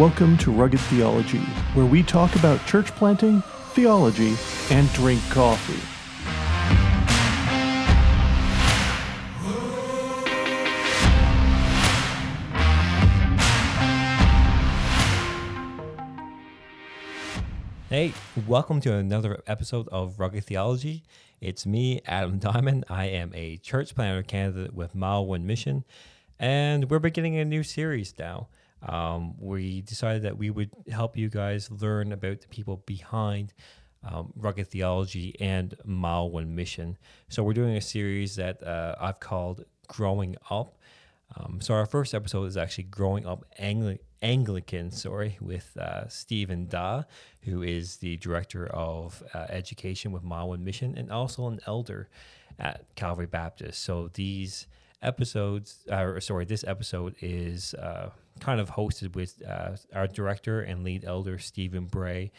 Welcome to Rugged Theology, where we talk about church planting, theology, and drink coffee. Hey, welcome to another episode of Rugged Theology. It's me, Adam Diamond. I am a church planter candidate with Mile One Mission, and we're beginning a new series now. Um, we decided that we would help you guys learn about the people behind um, rugged theology and Mile One Mission. So we're doing a series that uh, I've called Growing Up. Um, so our first episode is actually Growing Up Angli- Anglican, sorry, with uh, Stephen Dawe, who is the director of uh, education with Mile One Mission and also an elder at Calvary Baptist. So these episodes, uh, sorry, this episode is uh, kind of hosted with uh, our director and lead elder Stephen Bray,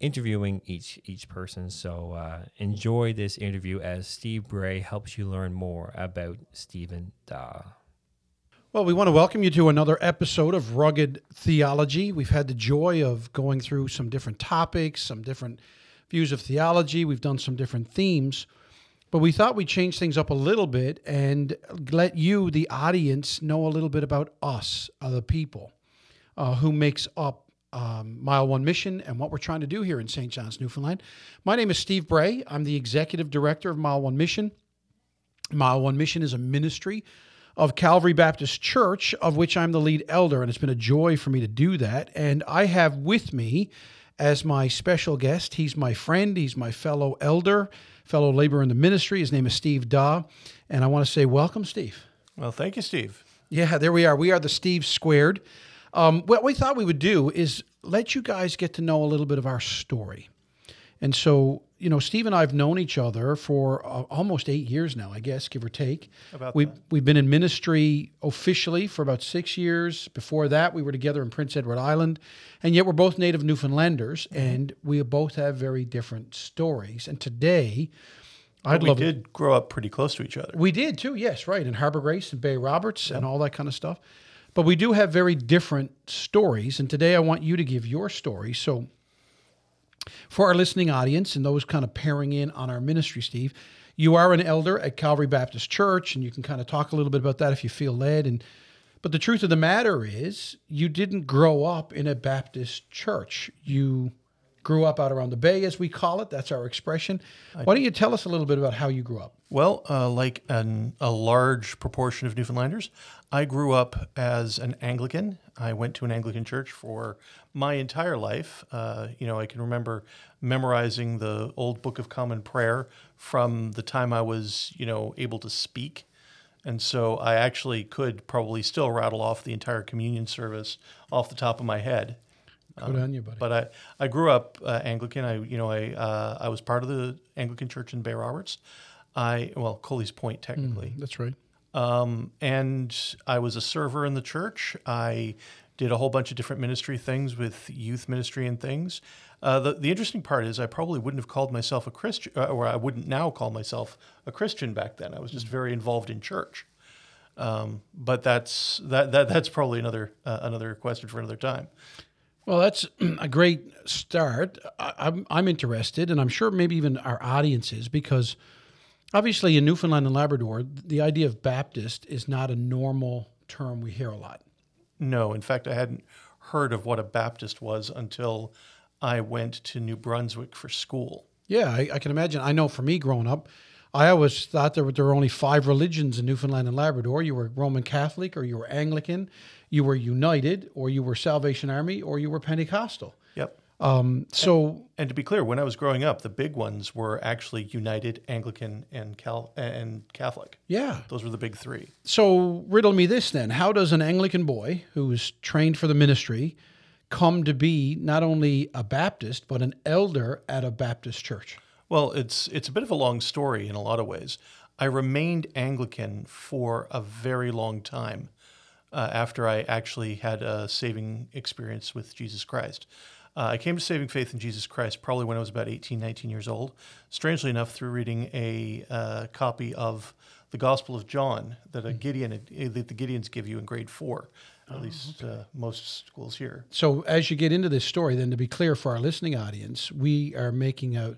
interviewing each each person. So uh, enjoy this interview as Steve Bray helps you learn more about Stephen Dawe. Well, we want to welcome you to another episode of Rugged Theology. We've had the joy of going through some different topics, some different views of theology. We've done some different themes, but we thought we'd change things up a little bit and let you, the audience, know a little bit about us, other people, uh, who makes up um, Mile One Mission and what we're trying to do here in St. John's, Newfoundland. My name is Steve Bray. I'm the executive director of Mile One Mission. Mile One Mission is a ministry of Calvary Baptist Church, of which I'm the lead elder, and it's been a joy for me to do that. And I have with me as my special guest, he's my friend, he's my fellow elder, fellow laborer in the ministry. His name is Steve Dawe, and I want to say welcome, Steve. Well, thank you, Steve. Yeah, there we are. We are the Steve Squared. Um, what we thought we would do is let you guys get to know a little bit of our story. And so, you know, Steve and I have known each other for uh, almost eight years now, I guess, give or take. About we that. we've been in ministry officially for about six years. Before that, we were together in Prince Edward Island, and yet we're both native Newfoundlanders, Mm-hmm. and we both have very different stories. And today, I'd we did grow up pretty close to each other. we did too, yes, right, in Harbor Grace and Bay Roberts and all that kind of stuff. But we do have very different stories, and today I want you to give your story. So, for our listening audience and those kind of pairing in on our ministry, Steve, you are an elder at Calvary Baptist Church, and you can kind of talk a little bit about that if you feel led. And but the truth of the matter is, you didn't grow up in a Baptist church. You grew up out around the Bay, as we call it. That's our expression. Why don't you tell us a little bit about how you grew up? Well, uh, like an, a large proportion of Newfoundlanders, I grew up as an Anglican. I went to an Anglican church for my entire life. Uh, you know, I can remember memorizing the old Book of Common Prayer from the time I was, you know, able to speak. And so I actually could probably still rattle off the entire communion service off the top of my head. Good on you, buddy. But I, I grew up uh, Anglican. I you know I uh, I was part of the Anglican Church in Bay Roberts. I well Coley's Point technically, That's right. Um, and I was a server in the church. I did a whole bunch of different ministry things with youth ministry and things. Uh, the the interesting part is I probably wouldn't have called myself a Christian, uh, or I wouldn't now call myself a Christian back then. I was just very involved in church. Um, but that's that, that that's probably another uh, another question for another time. Well, that's a great start. I, I'm, I'm interested, and I'm sure maybe even our audience is, because obviously in Newfoundland and Labrador, the idea of Baptist is not a normal term we hear a lot. No, in fact, I hadn't heard of what a Baptist was until I went to New Brunswick for school. Yeah, I, I can imagine. I know for me growing up, I always thought there were, there were only five religions in Newfoundland and Labrador. You were Roman Catholic, or you were Anglican, you were United, or you were Salvation Army, or you were Pentecostal. Um, so And to be clear, when I was growing up, the big ones were actually United, Anglican, and Cal- and Catholic. yeah, Those were the big three. So, riddle me this then. How does an Anglican boy who's trained for the ministry come to be not only a Baptist, but an elder at a Baptist church? Well, it's it's a bit of a long story in a lot of ways. I remained Anglican for a very long time uh, after I actually had a saving experience with Jesus Christ. Uh, I came to saving faith in Jesus Christ probably when I was about 18, 19 years old. Strangely enough, through reading a uh, copy of the Gospel of John that a Gideon that the Gideons give you in grade four. at least uh, most schools here. So as you get into this story, then to be clear for our listening audience, we are making a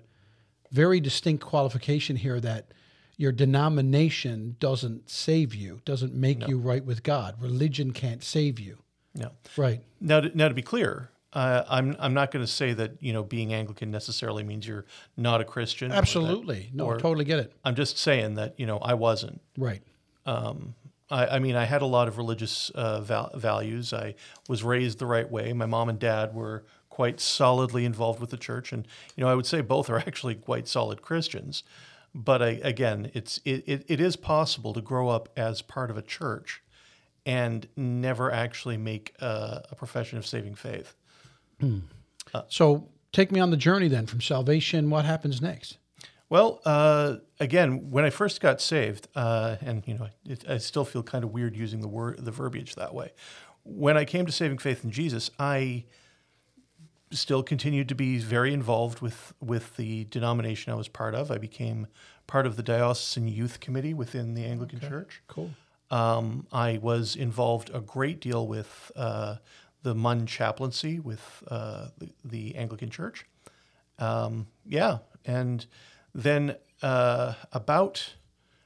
very distinct qualification here that your denomination doesn't save you, doesn't make you right with God. Religion can't save you. Yeah. Right. Now, to, now to be clear, uh, I'm I'm not going to say that you know being Anglican necessarily means you're not a Christian. or that- Absolutely. No, or- totally get it. I'm just saying that you know I wasn't. Right. I, I mean, I had a lot of religious uh, val- values. I was raised the right way. My mom and dad were quite solidly involved with the church, and you know, I would say both are actually quite solid Christians. But I, again, it's it, it, it is possible to grow up as part of a church and never actually make a, a profession of saving faith. So take me on the journey then from salvation. What happens next? Well, uh, again, when I first got saved, uh, and you know, it, I still feel kind of weird using the word, the verbiage that way. When I came to saving faith in Jesus, I still continued to be very involved with with the denomination I was part of. I became part of the diocesan youth committee within the Anglican Church. Cool. Um, I was involved a great deal with uh, the MUN chaplaincy with uh, the, the Anglican Church. Um, yeah, and then uh, about,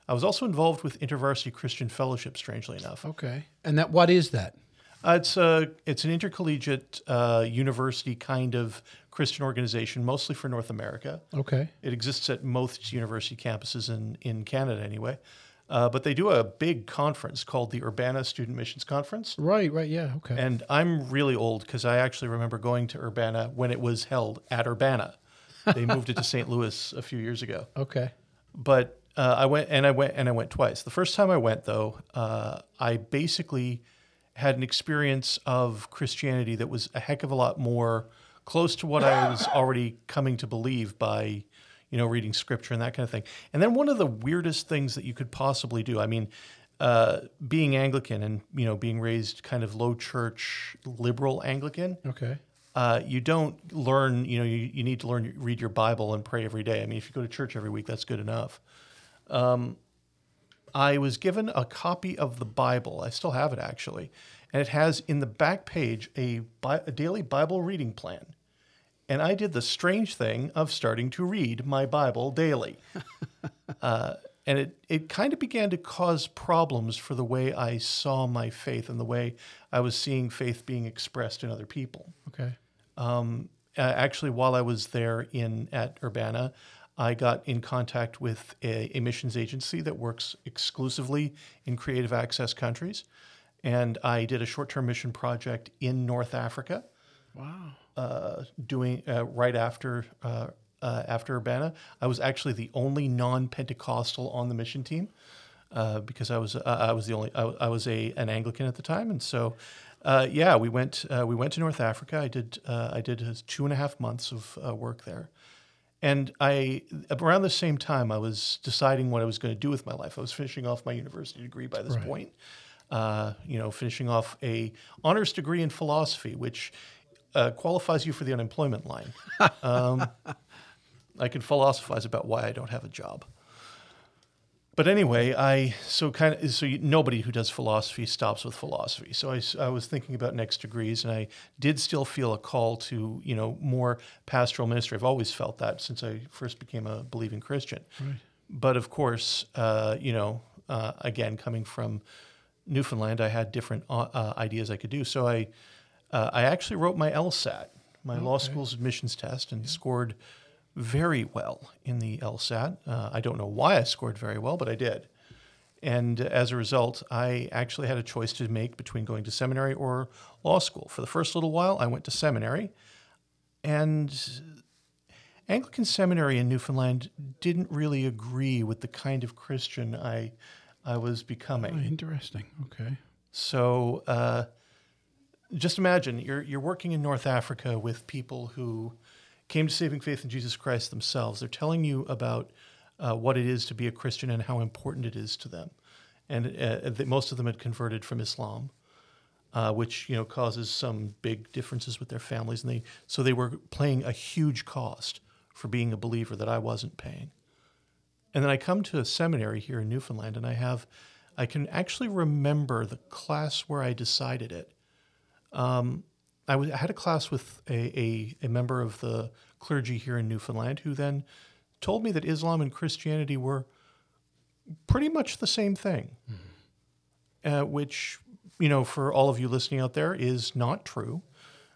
I was also involved with InterVarsity Christian Fellowship. Strangely enough, Okay. And that what is that? uh, it's a it's an intercollegiate uh, university kind of Christian organization, mostly for North America. Okay. It exists at most university campuses in, in Canada, anyway. Uh, but they do a big conference called the Urbana Student Missions Conference. Right, right, yeah, okay. And I'm really old because I actually remember going to Urbana when it was held at Urbana. They moved it to St. Louis a few years ago. okay. But uh, I went and I went and I went twice. The first time I went, though, uh, I basically had an experience of Christianity that was a heck of a lot more close to what I was already coming to believe by, you know, reading scripture and that kind of thing. And then one of the weirdest things that you could possibly do. I mean, uh, being Anglican and you know being raised kind of low church liberal Anglican, Okay. uh, you don't learn, you know, you, you need to learn, read your Bible and pray every day. I mean, if you go to church every week, that's good enough. Um, I was given a copy of the Bible. I still have it actually. And it has in the back page a, Bi- a daily Bible reading plan. And I did the strange thing of starting to read my Bible daily. uh, and it, it kind of began to cause problems for the way I saw my faith and the way I was seeing faith being expressed in other people. Okay. Um, actually, while I was there in at Urbana, I got in contact with a, a missions agency that works exclusively in creative access countries, and I did a short-term mission project in North Africa. Wow. Uh, doing uh, right after uh, uh, after Urbana, I was actually the only non-Pentecostal on the mission team uh, because I was uh, I was the only I, I was a an Anglican at the time, and so uh, yeah, we went uh, we went to North Africa. I did uh, I did two and a half months of uh, work there, and I around the same time I was deciding what I was going to do with my life. I was finishing off my university degree by this point. Uh, you know, finishing off a honors degree in philosophy, which uh, qualifies you for the unemployment line. Um, I can philosophize about why I don't have a job. But anyway, I so kind of so you, nobody who does philosophy stops with philosophy. So I was thinking about next degrees, and I did still feel a call to you know more pastoral ministry. I've always felt that since I first became a believing Christian. But of course, uh, you know, uh, again coming from Newfoundland, I had different uh, uh, ideas I could do. So I uh, I actually wrote my LSAT, my law school's admissions test, and scored very well in the LSAT. Uh, I don't know why I scored very well, but I did. And as a result, I actually had a choice to make between going to seminary or law school. For the first little while, I went to seminary, and Anglican seminary in Newfoundland didn't really agree with the kind of Christian I I was becoming. Oh, interesting. Okay. So uh, just imagine you're you're working in North Africa with people who came to saving faith in Jesus Christ themselves. They're telling you about uh, what it is to be a Christian and how important it is to them, and uh, that most of them had converted from Islam. Uh, which you know causes some big differences with their families, and they so they were paying a huge cost for being a believer that I wasn't paying. And then I come to a seminary here in Newfoundland, and I have, I can actually remember the class where I decided it. Um, I, had a class with a, a, a member of the clergy here in Newfoundland who then told me that Islam and Christianity were pretty much the same thing, uh, which, you know, for all of you listening out there is not true.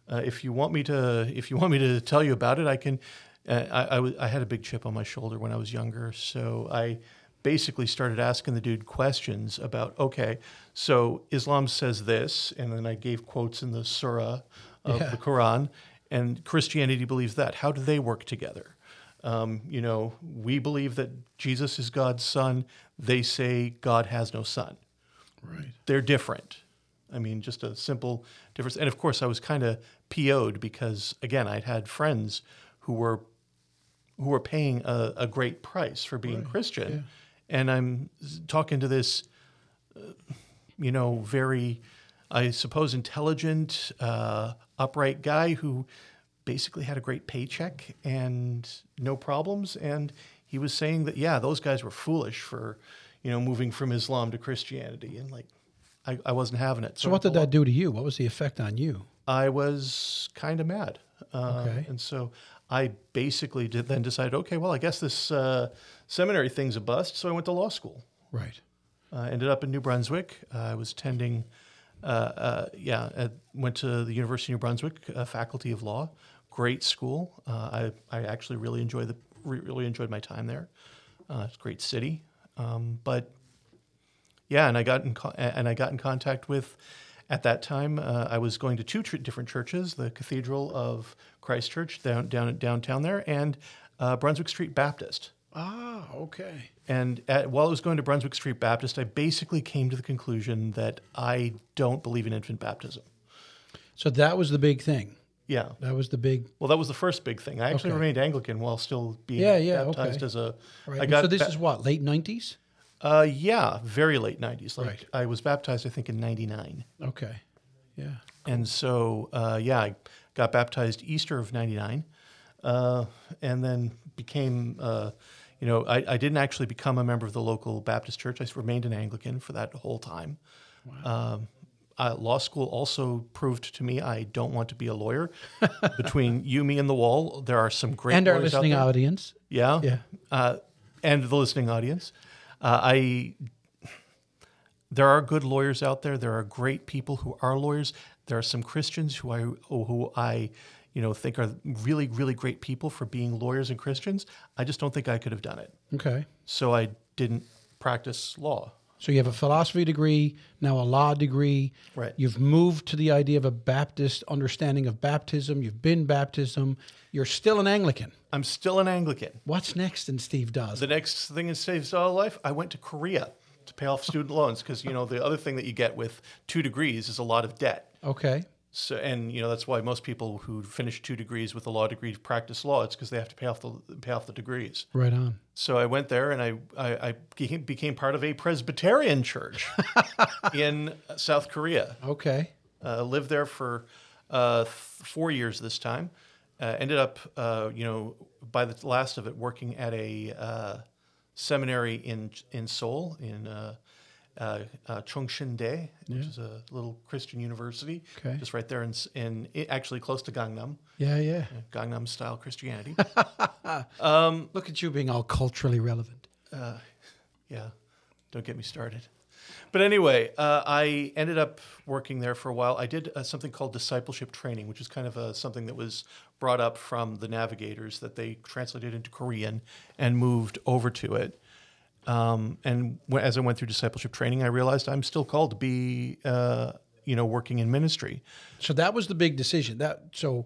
Uh, if you want me to, if you want me to tell you about it, I can. Uh, I, I, w- I had a big chip on my shoulder when I was younger, so I basically started asking the dude questions about, okay, so Islam says this, and then I gave quotes in the surah of Yeah. the Quran, and Christianity believes that. How do they work together? Um, you know, we believe that Jesus is God's son. They say God has no son Right. they're different. I mean, just a simple difference. And of course, I was kind of PO'd because, again, I'd had friends who were who were paying a, a great price for being Christian, and I'm talking to this, uh, you know, very, I suppose, intelligent, uh, upright guy who basically had a great paycheck and no problems, and he was saying that yeah, those guys were foolish for, you know, moving from Islam to Christianity, and like, I, I wasn't having it. So what did that do to you? What was the effect on you? I was kind of mad. Uh, Okay. And so I basically did then decided, okay, well, I guess this uh, seminary thing's a bust. So I went to law school. Right. Uh, ended up in New Brunswick. Uh, I was attending, uh, uh, yeah, at, went to the University of New Brunswick uh, Faculty of Law. Great school. Uh, I, I actually really enjoyed the really enjoyed my time there. Uh, it's a great city. Um, but yeah, and I got in co- and I got in contact with. At that time, uh, I was going to two tr- different churches: the Cathedral of Christ Church down down downtown there, and uh, Brunswick Street Baptist. Ah, okay. And at, while I was going to Brunswick Street Baptist, I basically came to the conclusion that I don't believe in infant baptism. So that was the big thing. Yeah. That was the big. Well, that was the first big thing. I actually Okay. remained Anglican while still being Yeah, yeah, baptized okay. as a. Right. I got so this ba- is what late nineties. Uh, yeah, very late '90s. Like Right. I was baptized, I think, in '99, Okay. Yeah. and so uh, yeah, I got baptized Easter of '99, uh, and then became. Uh, you know, I, I didn't actually become a member of the local Baptist church. I remained an Anglican for that whole time. Um, uh, law school also proved to me I don't want to be a lawyer. Between you, me, and the wall, there are some great and our listening audience. Yeah. Yeah. Uh, and the listening audience. Uh, I there are good lawyers out there. There are great people who are lawyers. There are some Christians who I who I you know think are really really great people for being lawyers and Christians. I just don't think I could have done it. Okay. So I didn't practice law. So you have a philosophy degree, now a law degree. Right. You've moved to the idea of a Baptist understanding of baptism. You've been baptism. You're still an Anglican. I'm still an Anglican. What's next in Steve Dawe's? The next thing in Saves All Life, I went to Korea to pay off student loans because you know the other thing that you get with two degrees is a lot of debt. Okay. So, and you know that's why most people who finish two degrees with a law degree practice law. It's because they have to pay off the pay off the degrees. Right on. So I went there and I I, I became, part of a Presbyterian church in South Korea. Okay. Uh, lived there for uh, th- four years this time. Uh, ended up, uh, you know, by the last of it, working at a uh, seminary in in Seoul in uh, uh, uh, Chongshinde, which is a little Christian university, Okay. just right there in, in actually close to Gangnam, Yeah, yeah. Gangnam style Christianity. Look at you being all culturally relevant. Yeah, don't get me started. But anyway, uh, I ended up working there for a while. I did uh, something called discipleship training, which is kind of a, something that was brought up from the navigators that they translated into Korean and moved over to it. Um, and w- as I went through discipleship training, I realized I'm still called to be, uh, you know, working in ministry. So that was the big decision. That so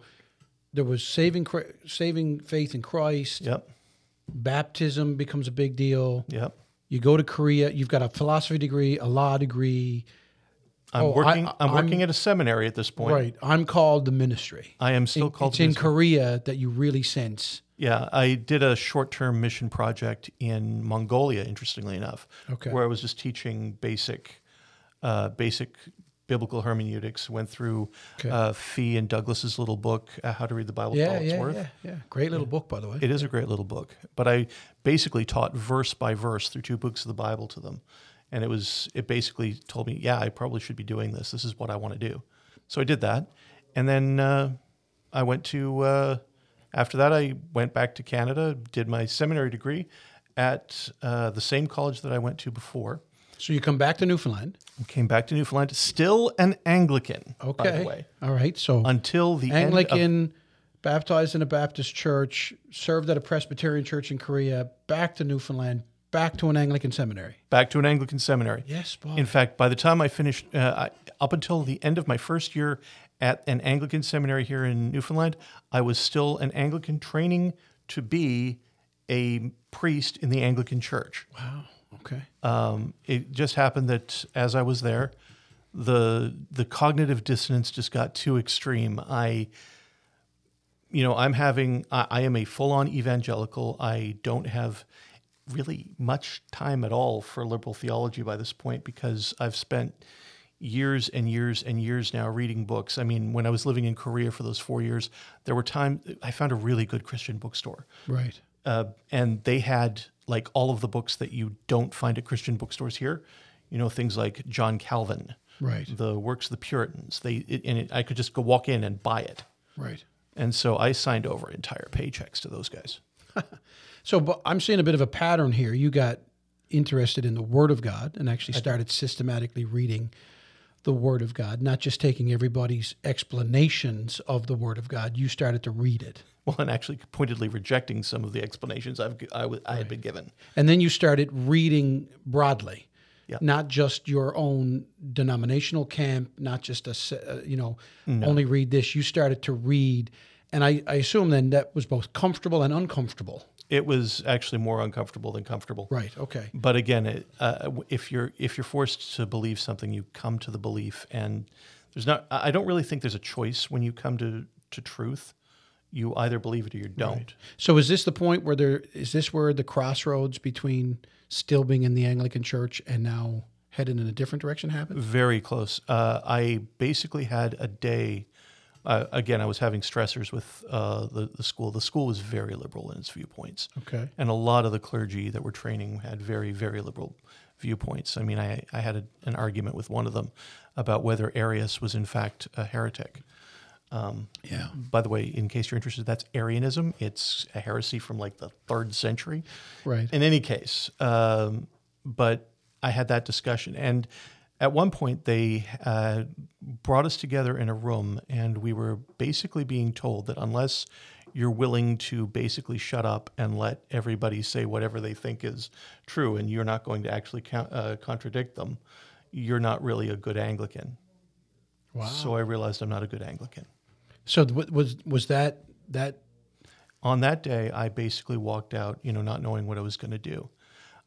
there was saving saving faith in Christ. Yep, Baptism becomes a big deal. yep. You go to Korea. You've got a philosophy degree, a law degree. I'm Oh, working. I, am I'm- working at a seminary at this point. Right. I'm called the ministry. I am still In- called. it's in ministry. Korea that you really sense. Yeah, I did a short-term mission project in Mongolia. Interestingly enough, Okay. where I was just teaching basic, uh, basic biblical hermeneutics. Went through Okay. uh, Fee and Douglas's little book, uh, "How to Read the Bible for All Yeah, It's yeah, Worth." yeah, yeah. Great little book, by the way. It is a great little book, but I basically taught verse by verse through two books of the Bible to them, and it was it basically told me, yeah, I probably should be doing this. This is what I want to do. So I did that, and then uh, I went to. Uh, after that, I went back to Canada, did my seminary degree at uh, the same college that I went to before. So you come back to Newfoundland. Came back to Newfoundland, still an Anglican, Okay. by the way, All right. So until the Anglican, baptized in a Baptist church, served at a Presbyterian church in Korea, back to Newfoundland, back to an Anglican seminary. back to an Anglican seminary. Yes, Bob. In fact, by the time I finished, uh, I, up until the end of my first year at an Anglican seminary here in Newfoundland, I was still an Anglican training to be a priest in the Anglican Church. wow. Okay. Um, it just happened that as I was there, the the cognitive dissonance just got too extreme. I, you know, I'm having I, I am a full on evangelical. I don't have really much time at all for liberal theology by this point because I've spent years and years and years now reading books. I mean, when I was living in Korea for those four years, there were times I found a really good Christian bookstore Right. uh, and they had like all of the books that you don't find at Christian bookstores here. You know, things like John Calvin, Right. the works of the Puritans. They it, and it, I could just go walk in and buy it, Right. and so I signed over entire paychecks to those guys. So but I'm seeing a bit of a pattern here. You got interested in the Word of God and actually started systematically reading the Word of God, not just taking everybody's explanations of the Word of God. You started to read it. Well, and actually pointedly rejecting some of the explanations I've I, w- I had been given. And then you started reading broadly, Yeah. not just your own denominational camp, not just a, uh, you know, only read this. You started to read. And I, I assume then that was both comfortable and uncomfortable. It was actually more uncomfortable than comfortable. Right. Okay. But again, it, uh, if you're if you're forced to believe something, you come to the belief, and there's not. I don't really think there's a choice when you come to to truth. You either believe it or you don't. So is this the point where there is this where the crossroads between still being in the Anglican Church and now headed in a different direction happened? Very close. Uh, I basically had a day. Uh, again, I was having stressors with uh, the the school. The school was very liberal in its viewpoints, Okay. and a lot of the clergy that were training had very very liberal viewpoints. I mean, I I had a, an argument with one of them about whether Arius was in fact a heretic. Yeah. By the way, in case you're interested, that's Arianism. It's a heresy from like the third century. Right. In any case, um, but I had that discussion, and at one point they uh, brought us together in a room, and we were basically being told that unless you're willing to basically shut up and let everybody say whatever they think is true, and you're not going to actually uh, contradict them, you're not really a good Anglican. Wow. So I realized I'm not a good Anglican. So th- was was that that on that day, I basically walked out, you know, not knowing what I was going to do.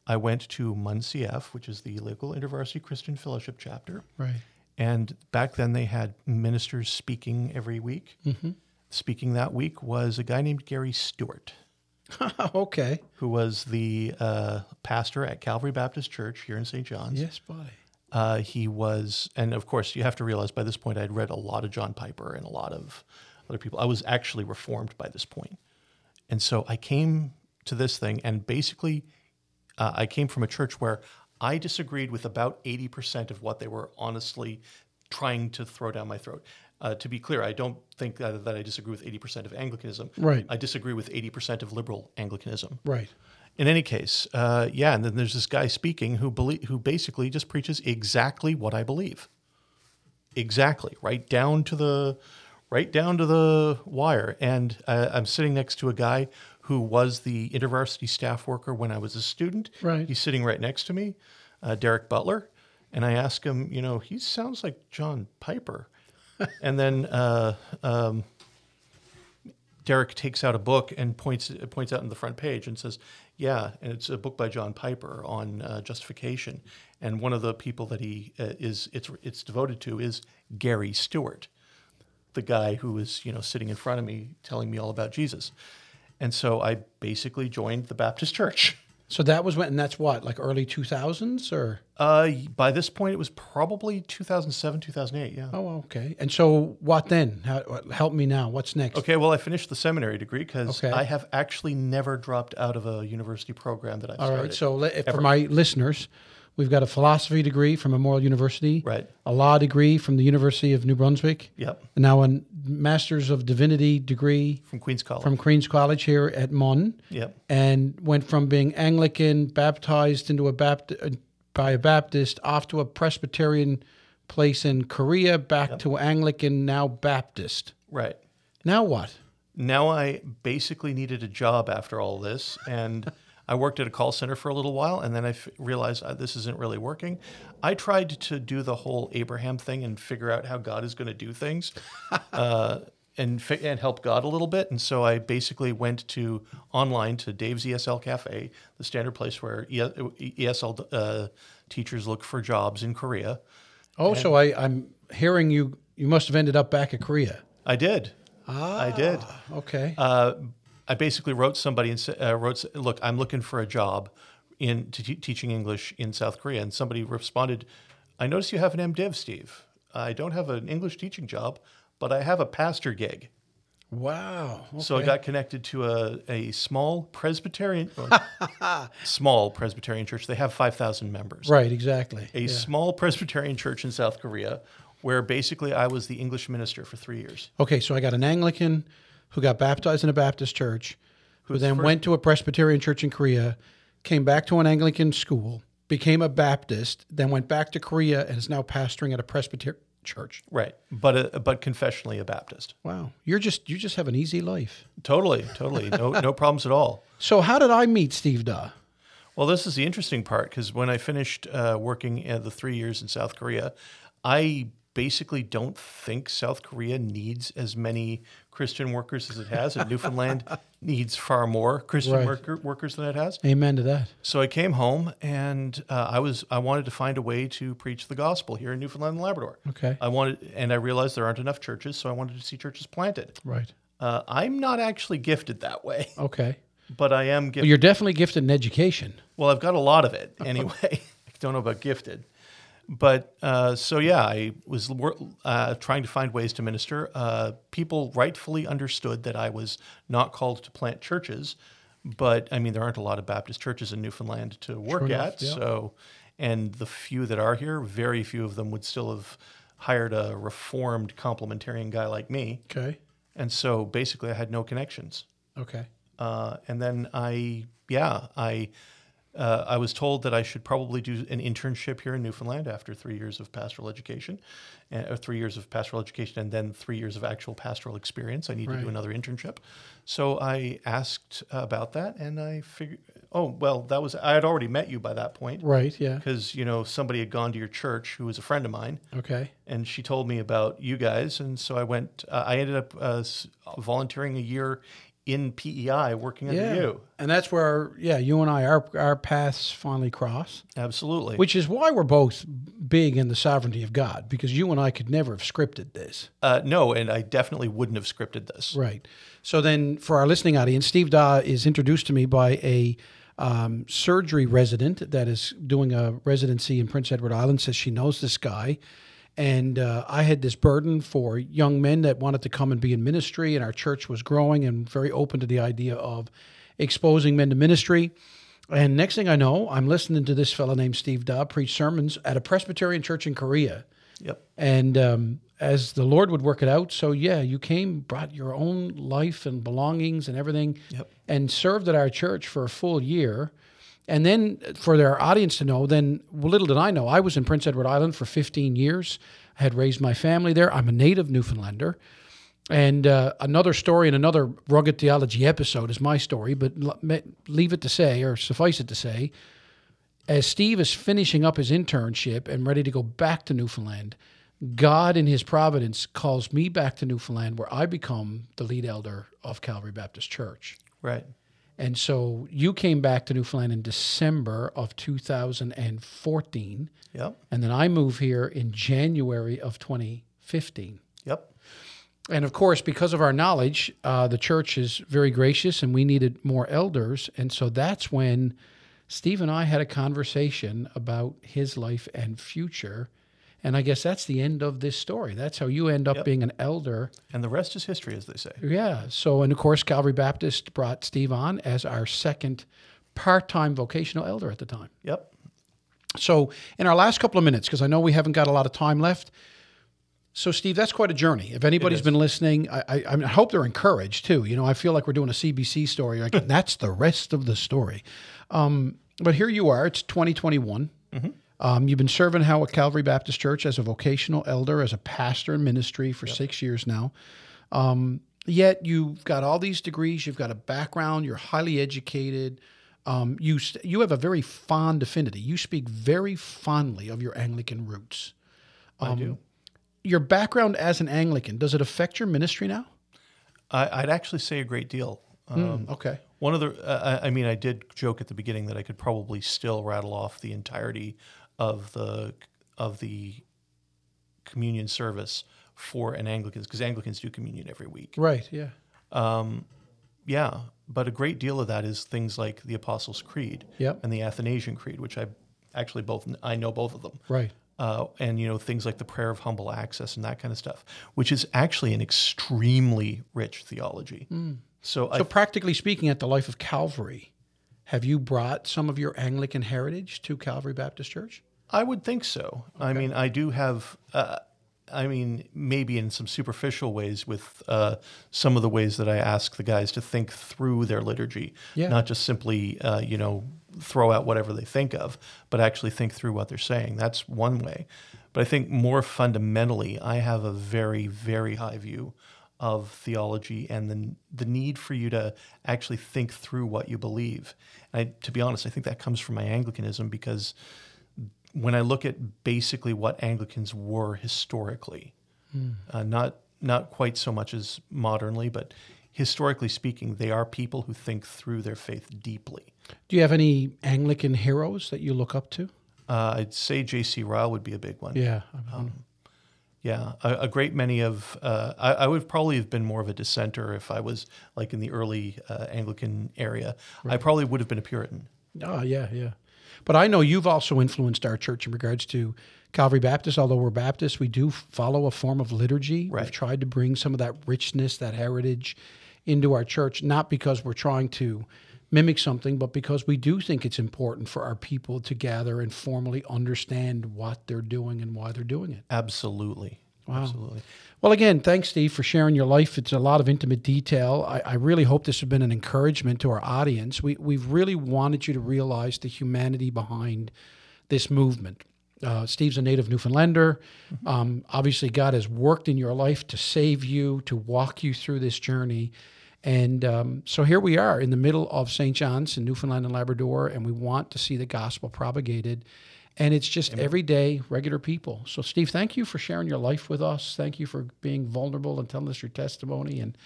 I went to MUNCF, which is the local InterVarsity Christian Fellowship chapter, right? and back then they had ministers speaking every week. Speaking that week was a guy named Gary Stewart, okay. who was the uh, pastor at Calvary Baptist Church here in St. John's. Yes, buddy. Uh, he was, and of course, you have to realize by this point I'd read a lot of John Piper and a lot of other people. I was actually reformed by this point. And so I came to this thing, and basically, uh, I came from a church where I disagreed with about 80% of what they were honestly trying to throw down my throat. Uh, to be clear, I don't think that, that I disagree with 80% of Anglicanism. Right. I disagree with 80% of liberal Anglicanism. Right. In any case, uh, yeah, and then there's this guy speaking who belie- who basically just preaches exactly what I believe. Exactly, right down to the right down to the wire. And uh, I'm sitting next to a guy who was the InterVarsity staff worker when I was a student. Right. He's sitting right next to me, uh, Derek Butler, and I ask him, you know, he sounds like John Piper. and then uh, um, Derek takes out a book and points points out in the front page and says, "Yeah, and it's a book by John Piper on uh, justification." And one of the people that he uh, is it's it's devoted to is Gary Stewart, the guy who was you know sitting in front of me telling me all about Jesus. And so I basically joined the Baptist Church. So that was when, and that's what, like early two thousands, or Uh, by this point, it was probably 2007, 2008. Yeah. oh, okay. And so what then? How, help me now. What's next? Okay, well, I finished the seminary degree because Okay. I have actually never dropped out of a university program that I've All started. right. So let- for my listeners, We've got a philosophy degree from Memorial University, Right. a law degree from the University of New Brunswick, Yep. and now a Master's of Divinity degree From Queens College. from Queen's College here at MUN, yep. and went from being Anglican, baptized into a Baptist by a Baptist, off to a Presbyterian place in Korea, back to Anglican, now Baptist. Right. Now what? Now I basically needed a job after all this, and I worked at a call center for a little while, and then I f- realized uh, this isn't really working. I tried to do the whole Abraham thing and figure out how God is going to do things, uh, and fi- and help God a little bit. And so I basically went to online to Dave's ESL Cafe, the standard place where E- ESL uh, teachers look for jobs in Korea. Oh, so I, I'm hearing you. You must have ended up back at Korea. I did. I did. Okay. uh, I basically wrote somebody and uh, wrote, "Look, I'm looking for a job in te- teaching English in South Korea." And somebody responded, "I notice you have an MDiv, Steve. I don't have an English teaching job, but I have a pastor gig." wow. So I got connected to a, a small Presbyterian, small Presbyterian church. They have five thousand members. right. Exactly. A small Presbyterian church in South Korea, where basically I was the English minister for three years. Okay, so I got an Anglican who got baptized in a Baptist church, who then first- went to a Presbyterian church in Korea, came back to an Anglican school, became a Baptist, then went back to Korea and is now pastoring at a Presbyterian church. Right, but a, but confessionally a Baptist. Wow, you're just you just have an easy life. Totally, totally. No, no problems at all. So how did I meet Steve Dawe? Well, this is the interesting part because when I finished uh, working uh, the three years in South Korea, I basically don't think South Korea needs as many Christian workers as it has, and Newfoundland needs far more Christian Right. worker, workers than it has. Amen to that. So I came home and uh, I was I wanted to find a way to preach the gospel here in Newfoundland and Labrador. Okay. I wanted, and I realized there aren't enough churches, so I wanted to see churches planted. Right. Uh, I'm not actually gifted that way, Okay. but I am gifted. Well, you're definitely gifted in education. Well, I've got a lot of it anyway. I don't know about gifted. But uh, so, yeah, I was uh, trying to find ways to minister. Uh, people rightfully understood that I was not called to plant churches. But I mean, there aren't a lot of Baptist churches in Newfoundland to work enough, at. yeah. So, and the few that are here, very few of them would still have hired a reformed complementarian guy like me. Okay. And so basically, I had no connections. Okay. Uh, and then I, yeah, I, uh, I was told that I should probably do an internship here in Newfoundland after three years of pastoral education, uh, or three years of pastoral education, and then three years of actual pastoral experience. I need to do another internship. So I asked about that, and I figured, oh well, that was I had already met you by that point Right. Yeah. because you know somebody had gone to your church who was a friend of mine, Okay. and she told me about you guys, and so I went. Uh, I ended up uh, volunteering a year in PEI, working under Yeah. you. And that's where, yeah, you and I, our our paths finally cross. Absolutely. Which is why we're both big in the sovereignty of God, because you and I could never have scripted this. uh, no, and I definitely wouldn't have scripted this. Right. So then, for our listening audience, Steve Dawe is introduced to me by a um, surgery resident that is doing a residency in Prince Edward Island. Says she knows this guy, and uh, I had this burden for young men that wanted to come and be in ministry, and our church was growing and very open to the idea of exposing men to ministry. And next thing I know, I'm listening to this fellow named Steve Dawe preach sermons at a Presbyterian church in Korea. Yep. And um, as the Lord would work it out, so yeah, you came, brought your own life and belongings and everything, Yep. and served at our church for a full year. And then for their audience to know, then little did I know, I was in Prince Edward Island for 15 years. I had raised my family there. I'm a native Newfoundlander. And uh, another story and another rugged theology episode is my story, but leave it to say, or suffice it to say, as Steve is finishing up his internship and ready to go back to Newfoundland, God in his providence calls me back to Newfoundland where I become the lead elder of Calvary Baptist Church. Right. And so you came back to Newfoundland in December of 2014, Yep. and then I move here in January of 2015. Yep. And of course, because of our knowledge, uh, the church is very gracious and we needed more elders. And so that's when Steve and I had a conversation about his life and future. And I guess that's the end of this story. That's how you end up Yep. being an elder. And the rest is history, as they say. Yeah. So, and of course, Calvary Baptist brought Steve on as our second part time vocational elder at the time. Yep. So, in our last couple of minutes, because I know we haven't got a lot of time left. So, Steve, that's quite a journey. If anybody's been listening, I, I, I hope they're encouraged too. You know, I feel like we're doing a CBC story. Like that's the rest of the story. Um, but here you are. It's 2021. Um, you've been serving how at Calvary Baptist Church as a vocational elder, as a pastor in ministry for six years now. Um, yet you've got all these degrees. You've got a background. You're highly educated. Um, you st- you have a very fond affinity. You speak very fondly of your Anglican roots. I do. Your background as an Anglican does it affect your ministry now? I, I'd actually say a great deal. Um, Okay. One of the, uh, I I mean, I did joke at the beginning that I could probably still rattle off the entirety of the of the communion service for an Anglican because Anglicans do communion every week. Right. Yeah. Yeah, but a great deal of that is things like the Apostles' Creed Yep. and the Athanasian Creed, which I actually both I know both of them. Right. uh, and you know things like the prayer of humble access and that kind of stuff, which is actually an extremely rich theology. So, I, So, practically speaking, at the Life of Calvary, have you brought some of your Anglican heritage to Calvary Baptist Church? I would think so. I mean, I do have. Uh, I mean, maybe in some superficial ways with uh, some of the ways that I ask the guys to think through their liturgy, Yeah. not just simply, uh, you know, throw out whatever they think of, but actually think through what they're saying. That's one way. But I think more fundamentally, I have a very, very high view of theology and the, the need for you to actually think through what you believe. And I, to be honest, I think that comes from my Anglicanism because when I look at basically what Anglicans were historically, uh, not not quite so much as modernly, but historically speaking, they are people who think through their faith deeply. Do you have any Anglican heroes that you look up to? Uh, I'd say J.C. Ryle would be a big one. Yeah. Yeah, a, a great many of uh, I, I would probably have been more of a dissenter if I was like in the early uh, Anglican area. I probably would have been a Puritan. Oh, yeah, yeah. But I know you've also influenced our church in regards to Calvary Baptist. Although we're Baptist, we do follow a form of liturgy. We've tried to bring some of that richness, that heritage into our church, not because we're trying to mimic something, but because we do think it's important for our people to gather and formally understand what they're doing and why they're doing it. Absolutely, absolutely. Well, again, thanks, Steve, for sharing your life. It's a lot of intimate detail. I, I really hope this has been an encouragement to our audience. We, we've really wanted you to realize the humanity behind this movement. Uh, Steve's a native Newfoundlander. Um, obviously, God has worked in your life to save you, to walk you through this journey. And um, so here we are in the middle of St. John's in Newfoundland and Labrador, and we want to see the gospel propagated. And it's just everyday, regular people. So, Steve, thank you for sharing your life with us. Thank you for being vulnerable and telling us your testimony. And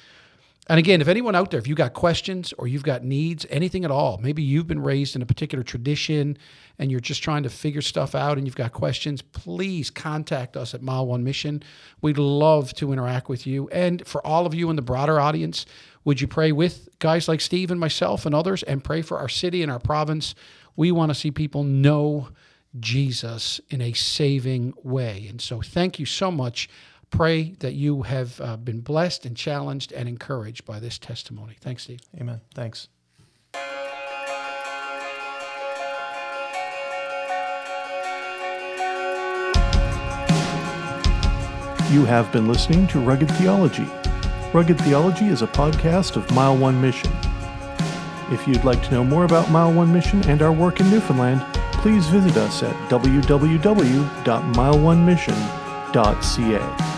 and again, if anyone out there, if you got questions or you've got needs, anything at all, maybe you've been raised in a particular tradition and you're just trying to figure stuff out and you've got questions, please contact us at Mile One Mission. We'd love to interact with you. And for all of you in the broader audience, would you pray with guys like Steve and myself and others and pray for our city and our province? We want to see people know Jesus in a saving way. And so, thank you so much. Pray that you have uh, been blessed and challenged and encouraged by this testimony. Thanks, Steve. Amen. Thanks. You have been listening to Rugged Theology. Rugged Theology is a podcast of Mile One Mission. If you'd like to know more about Mile One Mission and our work in Newfoundland, please visit us at www.mileonemission.ca.